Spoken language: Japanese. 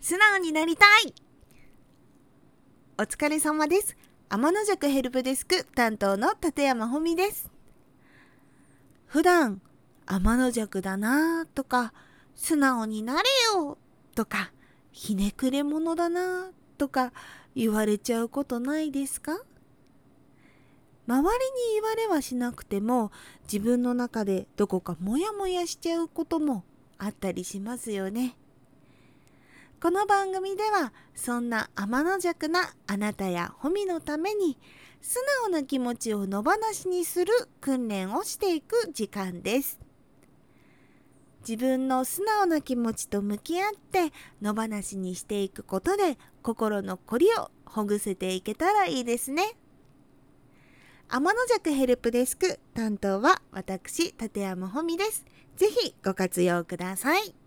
素直になりたい。お疲れ様です。天の弱ヘルプデスク担当の立山ほみです。普段天の弱だなとか素直になれよとかひねくれ者だなとか言われちゃうことないですか？周りに言われはしなくても自分の中でどこかモヤモヤしちゃうこともあったりしますよね。この番組ではそんな天の弱なあなたやホミのために素直な気持ちを野放しにする訓練をしていく時間です。自分の素直な気持ちと向き合って野放しにしていくことで心のこりをほぐせていけたらいいですね。天の弱ヘルプデスク担当は私立山ほみです。ぜひご活用ください。